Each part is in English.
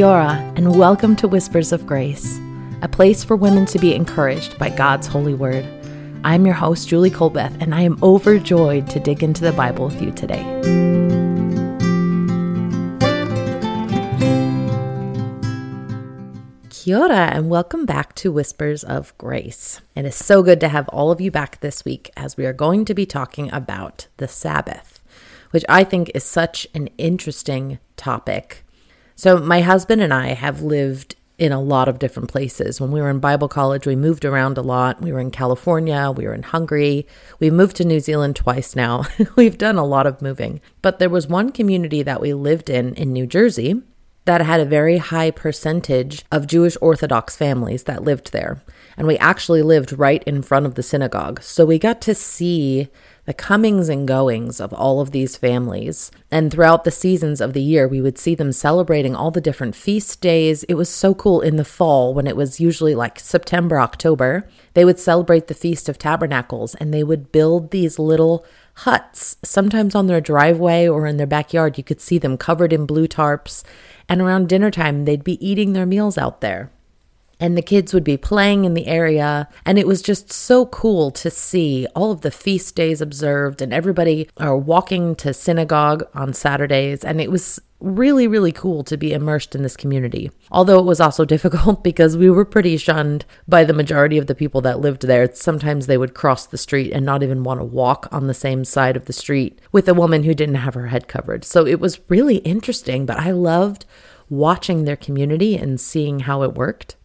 Kia ora, and welcome to Whispers of Grace, a place for women to be encouraged by God's holy word. I'm your host, Julie Colbeth, and I am overjoyed to dig into the Bible with you today. Kia ora, and welcome back to Whispers of Grace. It is so good to have all of you back this week as we are going to be talking about the Sabbath, which I think is such an interesting topic so, my husband and I have lived in a lot of different places. When we were in Bible college, we moved around a lot. We were in California, we were in Hungary. We moved to New Zealand twice now. We've done a lot of moving. But there was one community that we lived in in New Jersey that had a very high percentage of Jewish Orthodox families that lived there. And we actually lived right in front of the synagogue. So we got to see the comings and goings of all of these families. And throughout the seasons of the year, we would see them celebrating all the different feast days. It was so cool in the fall when it was usually like September, October. They would celebrate the Feast of Tabernacles and they would build these little huts, sometimes on their driveway or in their backyard. You could see them covered in blue tarps. And around dinner time, they'd be eating their meals out there and the kids would be playing in the area. And it was just so cool to see all of the feast days observed and everybody are walking to synagogue on Saturdays. And it was really, really cool to be immersed in this community. Although it was also difficult because we were pretty shunned by the majority of the people that lived there. Sometimes they would cross the street and not even want to walk on the same side of the street with a woman who didn't have her head covered. So it was really interesting, but I loved watching their community and seeing how it worked.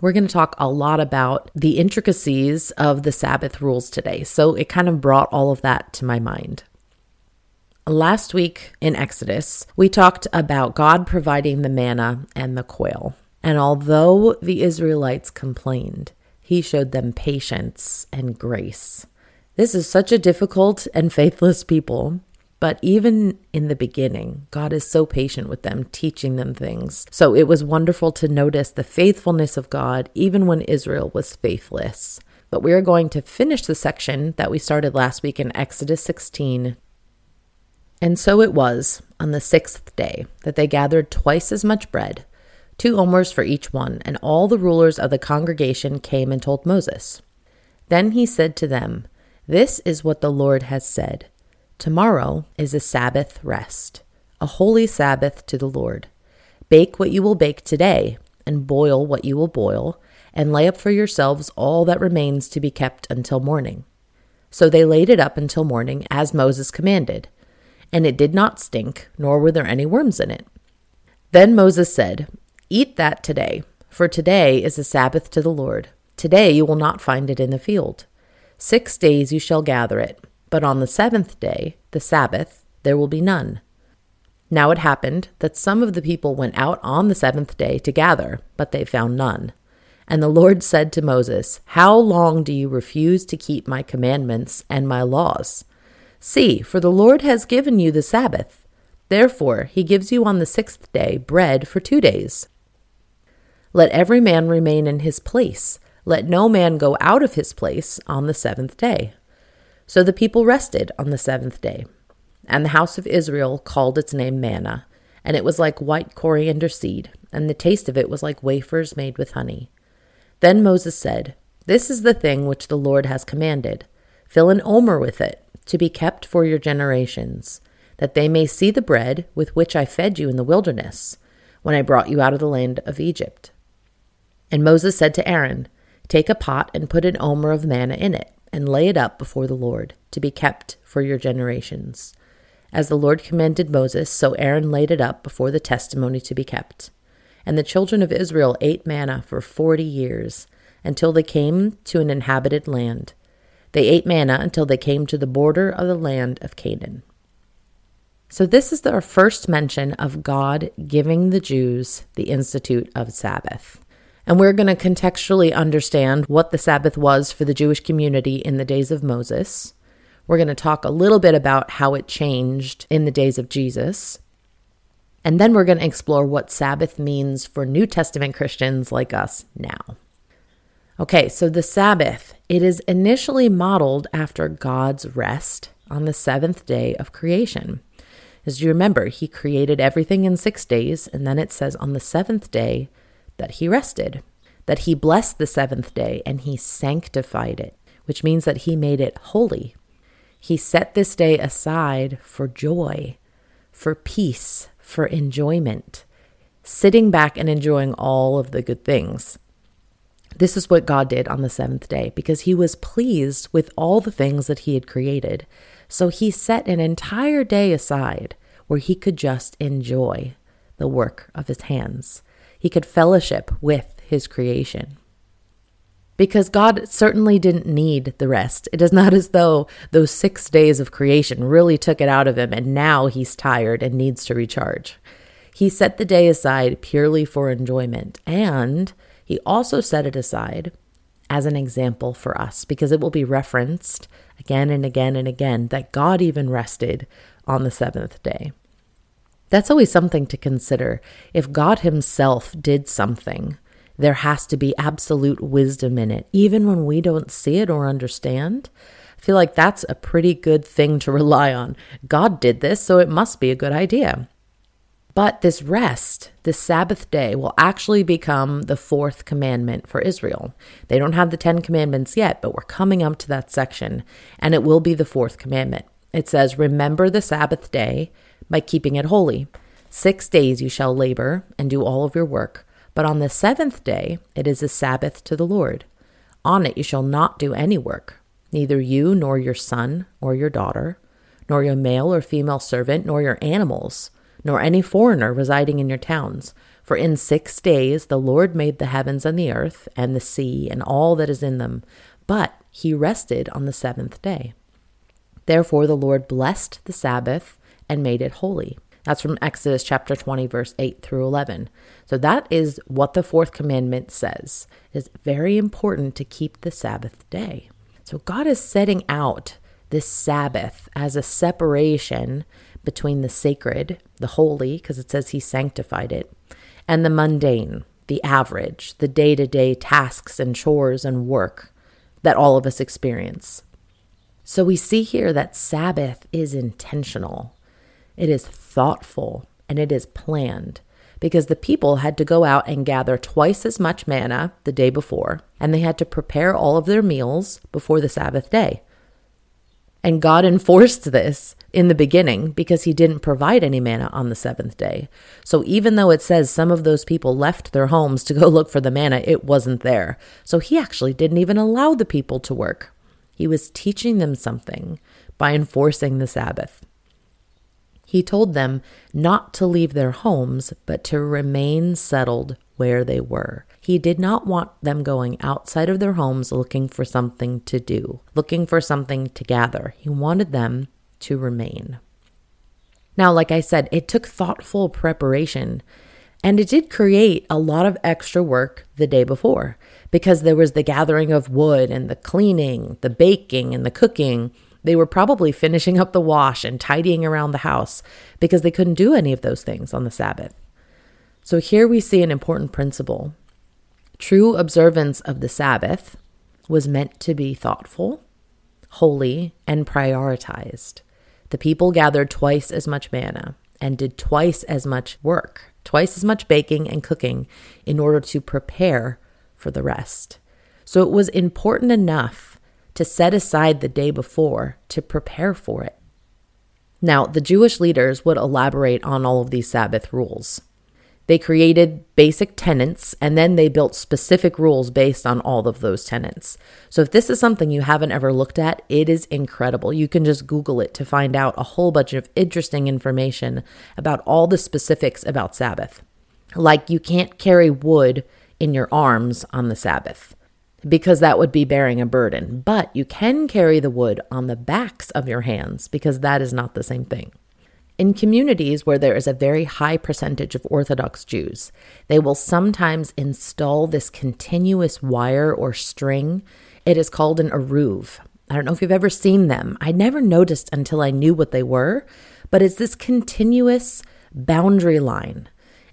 We're going to talk a lot about the intricacies of the Sabbath rules today. So it kind of brought all of that to my mind. Last week in Exodus, we talked about God providing the manna and the quail. And although the Israelites complained, he showed them patience and grace. This is such a difficult and faithless people, but even in the beginning, God is so patient with them, teaching them things. So it was wonderful to notice the faithfulness of God, even when Israel was faithless. But we are going to finish the section that we started last week in Exodus 16. And so it was on the sixth day that they gathered twice as much bread, two omers for each one, and all the rulers of the congregation came and told Moses. Then he said to them, This is what the Lord has said. Tomorrow is a Sabbath rest, a holy Sabbath to the Lord. Bake what you will bake today, and boil what you will boil, and lay up for yourselves all that remains to be kept until morning. So they laid it up until morning, as Moses commanded, and it did not stink, nor were there any worms in it. Then Moses said, Eat that today, for today is a Sabbath to the Lord. Today you will not find it in the field. Six days you shall gather it but on the seventh day, the Sabbath, there will be none. Now it happened that some of the people went out on the seventh day to gather, but they found none. And the Lord said to Moses, How long do you refuse to keep my commandments and my laws? See, for the Lord has given you the Sabbath. Therefore, he gives you on the sixth day bread for two days. Let every man remain in his place. Let no man go out of his place on the seventh day. So the people rested on the seventh day. And the house of Israel called its name manna, and it was like white coriander seed, and the taste of it was like wafers made with honey. Then Moses said, This is the thing which the Lord has commanded. Fill an omer with it, to be kept for your generations, that they may see the bread with which I fed you in the wilderness, when I brought you out of the land of Egypt. And Moses said to Aaron, Take a pot and put an omer of manna in it and lay it up before the Lord, to be kept for your generations. As the Lord commanded Moses, so Aaron laid it up before the testimony to be kept. And the children of Israel ate manna for forty years, until they came to an inhabited land. They ate manna until they came to the border of the land of Canaan. So, this is our first mention of God giving the Jews the institute of Sabbath. And we're going to contextually understand what the Sabbath was for the Jewish community in the days of Moses. We're going to talk a little bit about how it changed in the days of Jesus. And then we're going to explore what Sabbath means for New Testament Christians like us now. Okay, so the Sabbath, it is initially modeled after God's rest on the seventh day of creation. As you remember, he created everything in six days, and then it says on the seventh day that he rested, that he blessed the seventh day and he sanctified it, which means that he made it holy. He set this day aside for joy, for peace, for enjoyment, sitting back and enjoying all of the good things. This is what God did on the seventh day because he was pleased with all the things that he had created. So he set an entire day aside where he could just enjoy the work of his hands. He could fellowship with his creation. Because God certainly didn't need the rest. It is not as though those six days of creation really took it out of him and now he's tired and needs to recharge. He set the day aside purely for enjoyment and he also set it aside as an example for us because it will be referenced again and again and again that God even rested on the seventh day. That's always something to consider. If God Himself did something, there has to be absolute wisdom in it, even when we don't see it or understand. I feel like that's a pretty good thing to rely on. God did this, so it must be a good idea. But this rest, this Sabbath day, will actually become the fourth commandment for Israel. They don't have the Ten Commandments yet, but we're coming up to that section, and it will be the fourth commandment. It says, Remember the Sabbath day by keeping it holy. Six days you shall labor and do all of your work, but on the seventh day it is a Sabbath to the Lord. On it you shall not do any work, neither you nor your son or your daughter, nor your male or female servant, nor your animals nor any foreigner residing in your towns. For in six days the Lord made the heavens and the earth, and the sea, and all that is in them. But he rested on the seventh day. Therefore the Lord blessed the Sabbath and made it holy. That's from Exodus chapter 20, verse 8 through 11. So that is what the fourth commandment says. It is very important to keep the Sabbath day. So God is setting out this Sabbath as a separation between the sacred, the holy, because it says he sanctified it, and the mundane, the average, the day to day tasks and chores and work that all of us experience. So we see here that Sabbath is intentional, it is thoughtful, and it is planned because the people had to go out and gather twice as much manna the day before, and they had to prepare all of their meals before the Sabbath day. And God enforced this in the beginning because he didn't provide any manna on the seventh day. So even though it says some of those people left their homes to go look for the manna, it wasn't there. So he actually didn't even allow the people to work. He was teaching them something by enforcing the Sabbath. He told them not to leave their homes, but to remain settled where they were. He did not want them going outside of their homes looking for something to do, looking for something to gather. He wanted them to remain. Now, like I said, it took thoughtful preparation and it did create a lot of extra work the day before because there was the gathering of wood and the cleaning, the baking and the cooking. They were probably finishing up the wash and tidying around the house because they couldn't do any of those things on the Sabbath. So here we see an important principle. True observance of the Sabbath was meant to be thoughtful, holy, and prioritized. The people gathered twice as much manna and did twice as much work, twice as much baking and cooking in order to prepare for the rest. So it was important enough to set aside the day before to prepare for it. Now, the Jewish leaders would elaborate on all of these Sabbath rules. They created basic tenets and then they built specific rules based on all of those tenets. So if this is something you haven't ever looked at, it is incredible. You can just Google it to find out a whole bunch of interesting information about all the specifics about Sabbath. Like you can't carry wood in your arms on the Sabbath because that would be bearing a burden, but you can carry the wood on the backs of your hands because that is not the same thing. In communities where there is a very high percentage of Orthodox Jews, they will sometimes install this continuous wire or string. It is called an eruv. I don't know if you've ever seen them. I never noticed until I knew what they were, but it's this continuous boundary line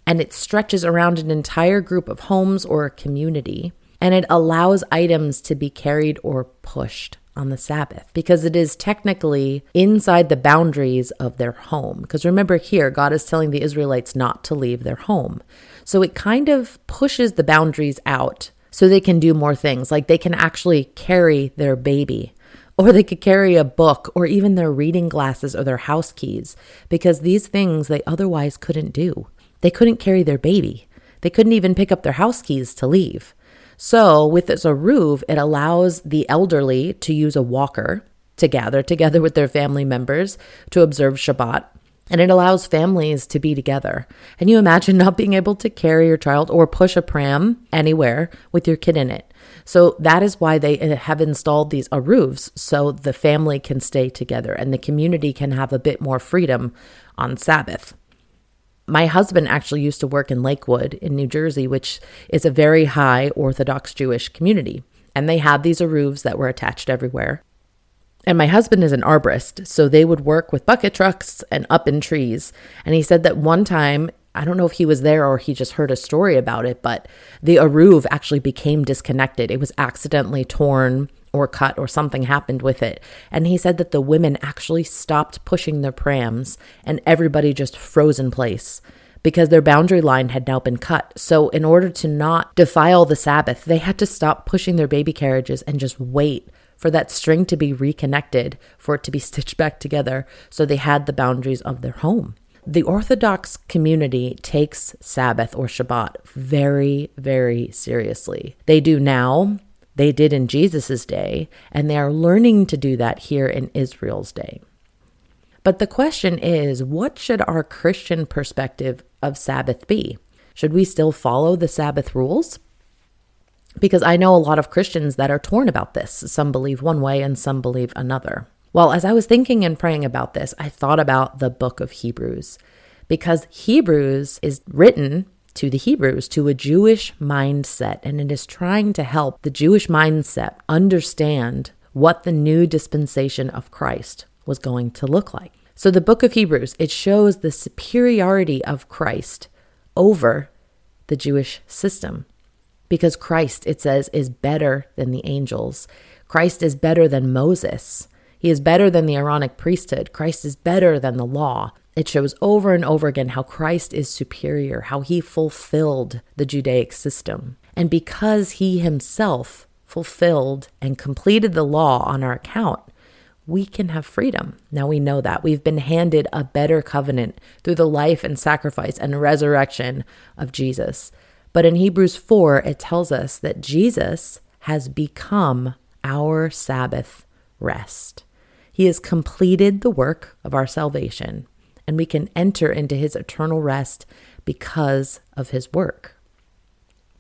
and it stretches around an entire group of homes or a community and it allows items to be carried or pushed on the Sabbath because it is technically inside the boundaries of their home. Because remember, here, God is telling the Israelites not to leave their home. So it kind of pushes the boundaries out so they can do more things. Like they can actually carry their baby, or they could carry a book, or even their reading glasses or their house keys, because these things they otherwise couldn't do. They couldn't carry their baby. They couldn't even pick up their house keys to leave. So, with this Eruv, it allows the elderly to use a walker to gather together with their family members to observe Shabbat. And it allows families to be together. And you imagine not being able to carry your child or push a pram anywhere with your kid in it. So that is why they uh, have installed these eruvs so the family can stay together and the community can have a bit more freedom on Sabbath. My husband actually used to work in Lakewood in New Jersey, which is a very high Orthodox Jewish community. And they had these eruvs that were attached everywhere. And my husband is an arborist, so they would work with bucket trucks and up in trees. And he said that one time, I don't know if he was there or he just heard a story about it, but the Eruv actually became disconnected. It was accidentally torn or cut or something happened with it. And he said that the women actually stopped pushing their prams and everybody just froze in place because their boundary line had now been cut. So, in order to not defile the Sabbath, they had to stop pushing their baby carriages and just wait for that string to be reconnected, for it to be stitched back together, so they had the boundaries of their home. The Orthodox community takes Sabbath or Shabbat very, very seriously. They do now, they did in Jesus' day, and they are learning to do that here in Israel's day. But the question is what should our Christian perspective of Sabbath be? Should we still follow the Sabbath rules? because I know a lot of Christians that are torn about this. Some believe one way and some believe another. Well, as I was thinking and praying about this, I thought about the book of Hebrews because Hebrews is written to the Hebrews, to a Jewish mindset, and it is trying to help the Jewish mindset understand what the new dispensation of Christ was going to look like. So the book of Hebrews, it shows the superiority of Christ over the Jewish system because Christ, it says, is better than the angels. Christ is better than Moses. He is better than the Aaronic priesthood. Christ is better than the law. It shows over and over again how Christ is superior, how he fulfilled the Judaic system. And because he himself fulfilled and completed the law on our account, we can have freedom. Now we know that. We've been handed a better covenant through the life and sacrifice and resurrection of Jesus. But in Hebrews 4, it tells us that Jesus has become our Sabbath rest. He has completed the work of our salvation, and we can enter into his eternal rest because of his work.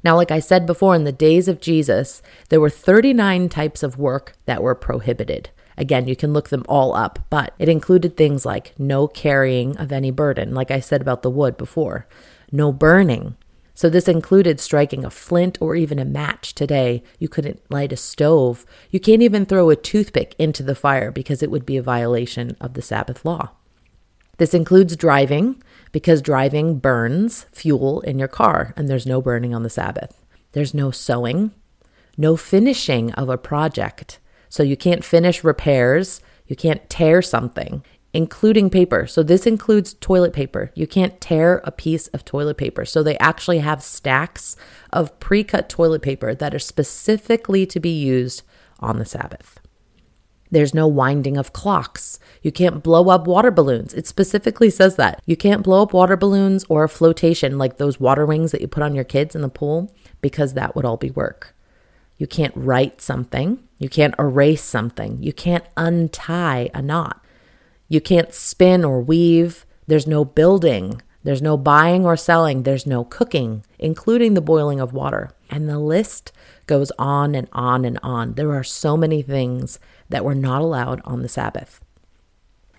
Now, like I said before, in the days of Jesus, there were 39 types of work that were prohibited. Again, you can look them all up, but it included things like no carrying of any burden, like I said about the wood before, no burning, so this included striking a flint or even a match today. You couldn't light a stove. You can't even throw a toothpick into the fire because it would be a violation of the Sabbath law. This includes driving because driving burns fuel in your car and there's no burning on the Sabbath. There's no sewing, no finishing of a project. So you can't finish repairs, you can't tear something including paper. So this includes toilet paper. You can't tear a piece of toilet paper. So they actually have stacks of pre cut toilet paper that are specifically to be used on the Sabbath. There's no winding of clocks. You can't blow up water balloons. It specifically says that. You can't blow up water balloons or a flotation like those water wings that you put on your kids in the pool because that would all be work. You can't write something. You can't erase something. You can't untie a knot. You can't spin or weave. There's no building. There's no buying or selling. There's no cooking, including the boiling of water. And the list goes on and on and on. There are so many things that were not allowed on the Sabbath.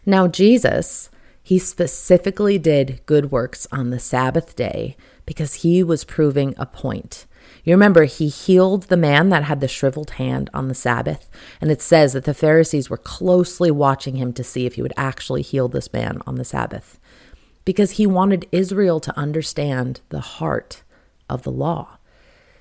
Now, Jesus, he specifically did good works on the Sabbath day because he was proving a point. You remember, he healed the man that had the shriveled hand on the Sabbath. And it says that the Pharisees were closely watching him to see if he would actually heal this man on the Sabbath because he wanted Israel to understand the heart of the law.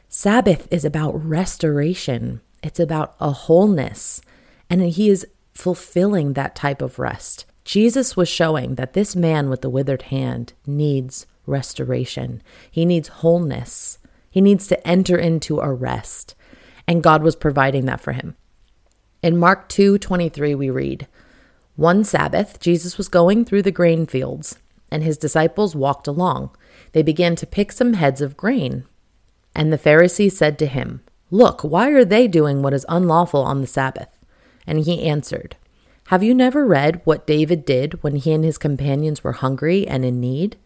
Sabbath is about restoration, it's about a wholeness. And he is fulfilling that type of rest. Jesus was showing that this man with the withered hand needs restoration. He needs wholeness. He needs to enter into a rest. And God was providing that for him. In Mark 2:23 we read, "One Sabbath Jesus was going through the grain fields, and his disciples walked along. They began to pick some heads of grain. And the Pharisees said to him, Look, why are they doing what is unlawful on the Sabbath? And he answered, Have you never read what David did when he and his companions were hungry and in need?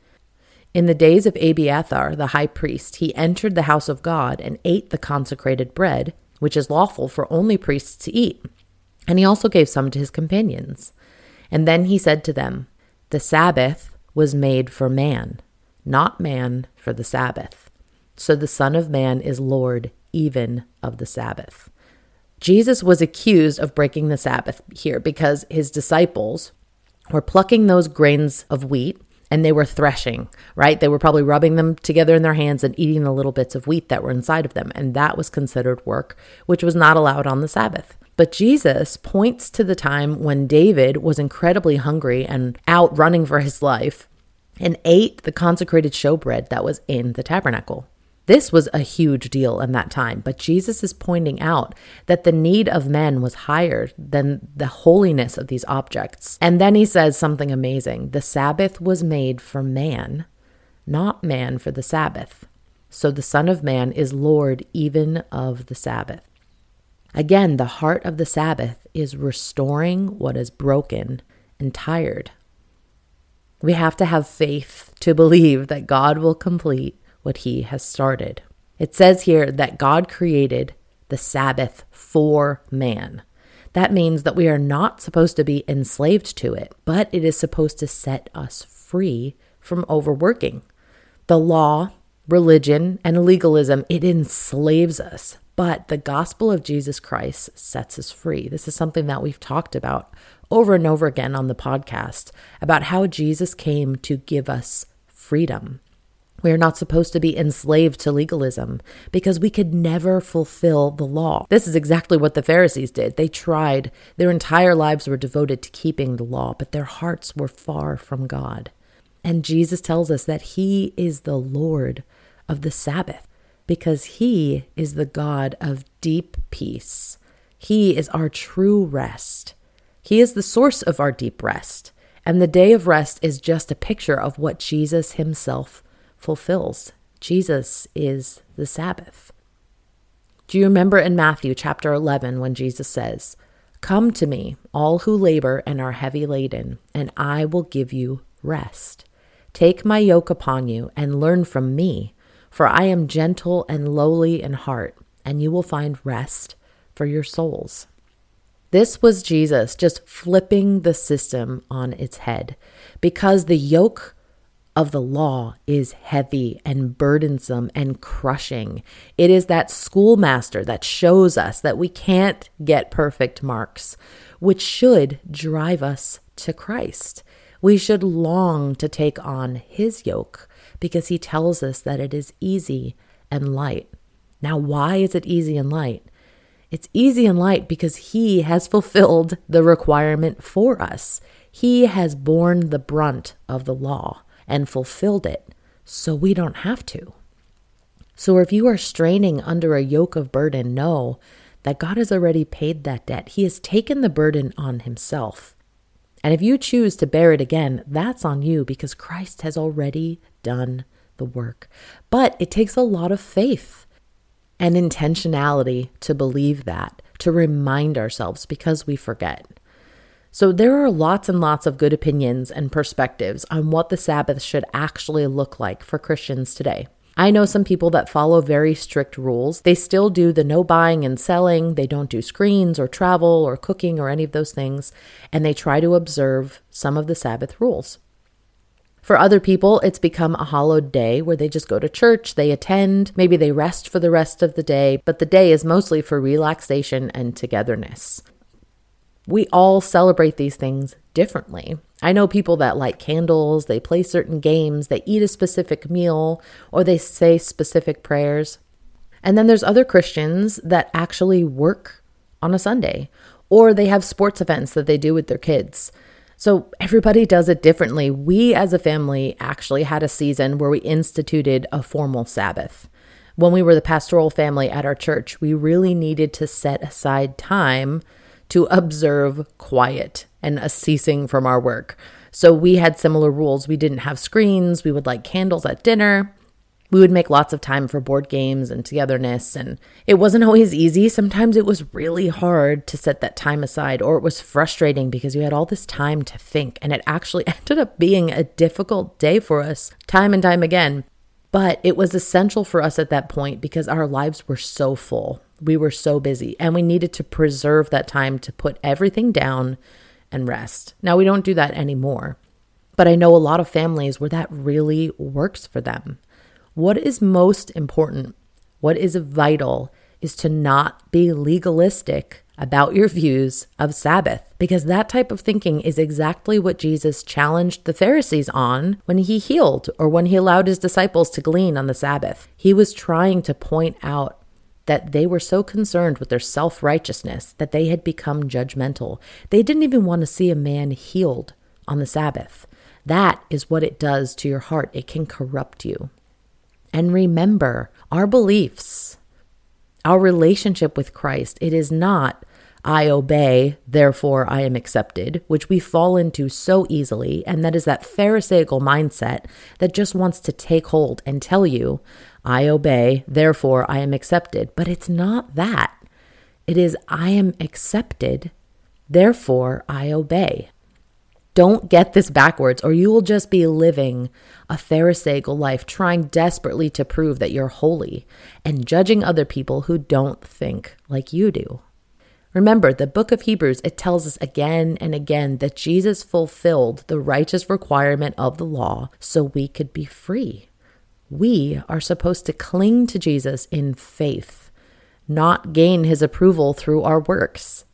In the days of Abiathar, the high priest, he entered the house of God and ate the consecrated bread, which is lawful for only priests to eat. And he also gave some to his companions. And then he said to them, The Sabbath was made for man, not man for the Sabbath. So the Son of Man is Lord even of the Sabbath. Jesus was accused of breaking the Sabbath here because his disciples were plucking those grains of wheat and they were threshing, right? They were probably rubbing them together in their hands and eating the little bits of wheat that were inside of them. And that was considered work, which was not allowed on the Sabbath. But Jesus points to the time when David was incredibly hungry and out running for his life and ate the consecrated showbread that was in the tabernacle. This was a huge deal in that time, but Jesus is pointing out that the need of men was higher than the holiness of these objects. And then he says something amazing the Sabbath was made for man, not man for the Sabbath. So the Son of Man is Lord even of the Sabbath. Again, the heart of the Sabbath is restoring what is broken and tired. We have to have faith to believe that God will complete what he has started. It says here that God created the Sabbath for man. That means that we are not supposed to be enslaved to it, but it is supposed to set us free from overworking. The law, religion, and legalism, it enslaves us, but the gospel of Jesus Christ sets us free. This is something that we've talked about over and over again on the podcast about how Jesus came to give us freedom. We are not supposed to be enslaved to legalism because we could never fulfill the law. This is exactly what the Pharisees did. They tried, their entire lives were devoted to keeping the law, but their hearts were far from God. And Jesus tells us that He is the Lord of the Sabbath because He is the God of deep peace. He is our true rest. He is the source of our deep rest. And the day of rest is just a picture of what Jesus Himself fulfills. Jesus is the Sabbath. Do you remember in Matthew chapter 11 when Jesus says, Come to me, all who labor and are heavy laden, and I will give you rest. Take my yoke upon you and learn from me, for I am gentle and lowly in heart, and you will find rest for your souls. This was Jesus just flipping the system on its head because the yoke of the law is heavy and burdensome and crushing. It is that schoolmaster that shows us that we can't get perfect marks, which should drive us to Christ. We should long to take on his yoke because he tells us that it is easy and light. Now, why is it easy and light? It's easy and light because he has fulfilled the requirement for us. He has borne the brunt of the law and fulfilled it, so we don't have to. So if you are straining under a yoke of burden, know that God has already paid that debt. He has taken the burden on himself. And if you choose to bear it again, that's on you because Christ has already done the work. But it takes a lot of faith and intentionality to believe that, to remind ourselves because we forget. So, there are lots and lots of good opinions and perspectives on what the Sabbath should actually look like for Christians today. I know some people that follow very strict rules. They still do the no buying and selling, they don't do screens or travel or cooking or any of those things, and they try to observe some of the Sabbath rules. For other people, it's become a hollowed day where they just go to church, they attend, maybe they rest for the rest of the day, but the day is mostly for relaxation and togetherness we all celebrate these things differently. I know people that light candles, they play certain games, they eat a specific meal, or they say specific prayers. And then there's other Christians that actually work on a Sunday, or they have sports events that they do with their kids. So everybody does it differently. We as a family actually had a season where we instituted a formal Sabbath. When we were the pastoral family at our church, we really needed to set aside time to observe quiet and a ceasing from our work. So we had similar rules. We didn't have screens, we would light candles at dinner. We would make lots of time for board games and togetherness, and it wasn't always easy. Sometimes it was really hard to set that time aside, or it was frustrating because you had all this time to think, and it actually ended up being a difficult day for us time and time again. But it was essential for us at that point because our lives were so full. We were so busy, and we needed to preserve that time to put everything down and rest. Now, we don't do that anymore, but I know a lot of families where that really works for them. What is most important, what is vital, is to not be legalistic about your views of Sabbath, because that type of thinking is exactly what Jesus challenged the Pharisees on when he healed or when he allowed his disciples to glean on the Sabbath. He was trying to point out that they were so concerned with their self righteousness that they had become judgmental. They didn't even want to see a man healed on the Sabbath. That is what it does to your heart. It can corrupt you. And remember, our beliefs, our relationship with Christ, it is not I obey, therefore I am accepted, which we fall into so easily. And that is that Pharisaical mindset that just wants to take hold and tell you, I obey, therefore I am accepted. But it's not that. It is, I am accepted, therefore I obey. Don't get this backwards, or you will just be living a Pharisaical life, trying desperately to prove that you're holy and judging other people who don't think like you do. Remember, the book of Hebrews, it tells us again and again that Jesus fulfilled the righteous requirement of the law so we could be free. We are supposed to cling to Jesus in faith, not gain his approval through our works.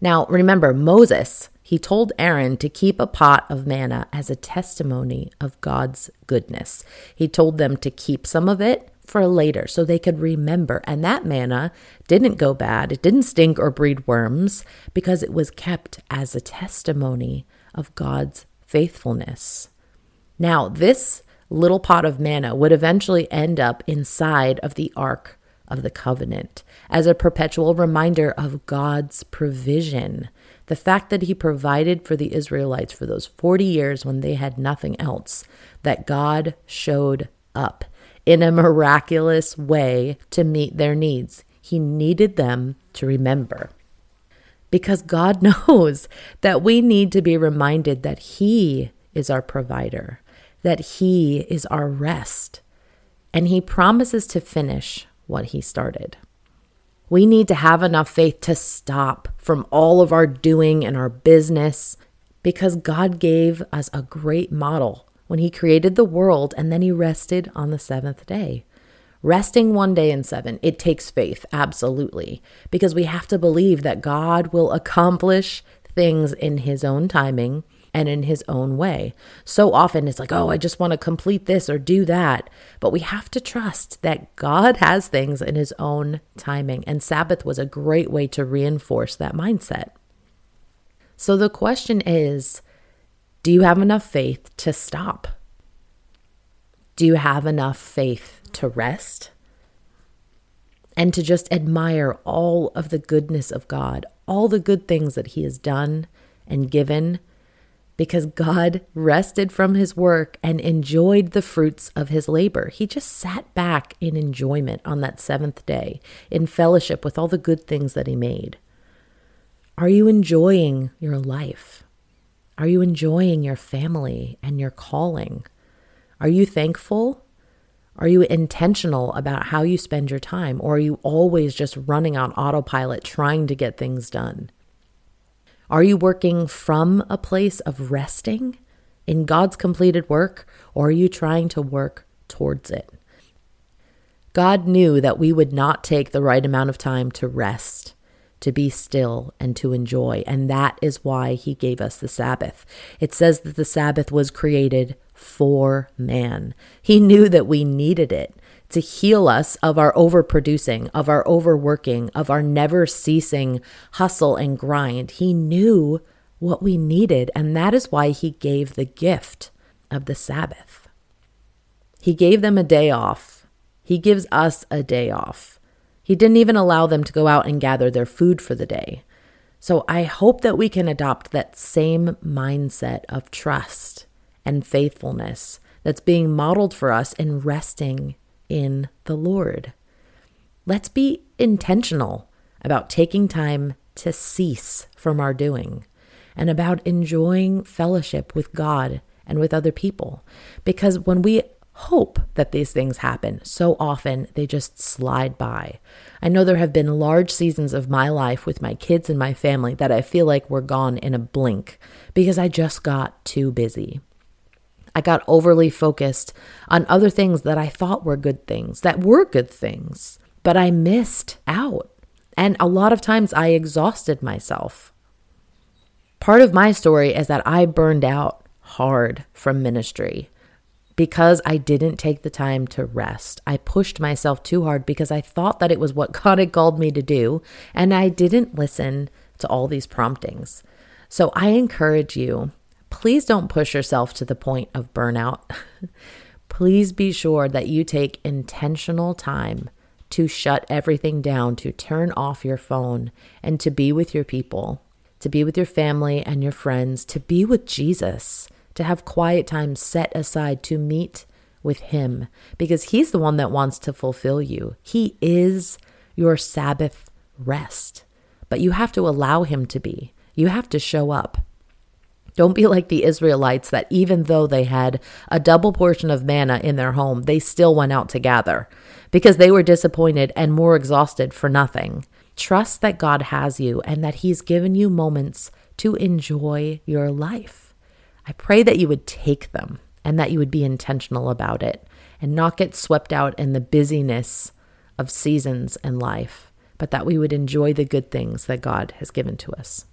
Now, remember, Moses he told Aaron to keep a pot of manna as a testimony of God's goodness. He told them to keep some of it for later so they could remember. And that manna didn't go bad, it didn't stink or breed worms because it was kept as a testimony of God's faithfulness. Now, this little pot of manna would eventually end up inside of the Ark of the Covenant as a perpetual reminder of God's provision the fact that he provided for the Israelites for those 40 years when they had nothing else, that God showed up in a miraculous way to meet their needs. He needed them to remember. Because God knows that we need to be reminded that He is our provider, that He is our rest, and He promises to finish what He started. We need to have enough faith to stop from all of our doing and our business because God gave us a great model when He created the world and then He rested on the seventh day. Resting one day in seven, it takes faith, absolutely, because we have to believe that God will accomplish things in His own timing and in his own way. So often it's like, oh, I just want to complete this or do that. But we have to trust that God has things in his own timing. And Sabbath was a great way to reinforce that mindset. So the question is do you have enough faith to stop? Do you have enough faith to rest? And to just admire all of the goodness of God, all the good things that He has done and given because God rested from his work and enjoyed the fruits of his labor. He just sat back in enjoyment on that seventh day, in fellowship with all the good things that he made. Are you enjoying your life? Are you enjoying your family and your calling? Are you thankful? Are you intentional about how you spend your time? Or are you always just running on autopilot trying to get things done? Are you working from a place of resting in God's completed work, or are you trying to work towards it? God knew that we would not take the right amount of time to rest, to be still, and to enjoy. And that is why he gave us the Sabbath. It says that the Sabbath was created for man. He knew that we needed it. To heal us of our overproducing, of our overworking, of our never ceasing hustle and grind. He knew what we needed, and that is why He gave the gift of the Sabbath. He gave them a day off. He gives us a day off. He didn't even allow them to go out and gather their food for the day. So I hope that we can adopt that same mindset of trust and faithfulness that's being modeled for us in resting in the Lord. Let's be intentional about taking time to cease from our doing and about enjoying fellowship with God and with other people. Because when we hope that these things happen, so often they just slide by. I know there have been large seasons of my life with my kids and my family that I feel like were gone in a blink because I just got too busy. I got overly focused on other things that I thought were good things, that were good things, but I missed out. And a lot of times I exhausted myself. Part of my story is that I burned out hard from ministry because I didn't take the time to rest. I pushed myself too hard because I thought that it was what God had called me to do, and I didn't listen to all these promptings. So I encourage you please don't push yourself to the point of burnout. please be sure that you take intentional time to shut everything down, to turn off your phone, and to be with your people, to be with your family and your friends, to be with Jesus, to have quiet time set aside to meet with Him, because He's the one that wants to fulfill you. He is your Sabbath rest, but you have to allow Him to be. You have to show up. Don't be like the Israelites that even though they had a double portion of manna in their home, they still went out to gather because they were disappointed and more exhausted for nothing. Trust that God has you and that He's given you moments to enjoy your life. I pray that you would take them and that you would be intentional about it and not get swept out in the busyness of seasons and life, but that we would enjoy the good things that God has given to us.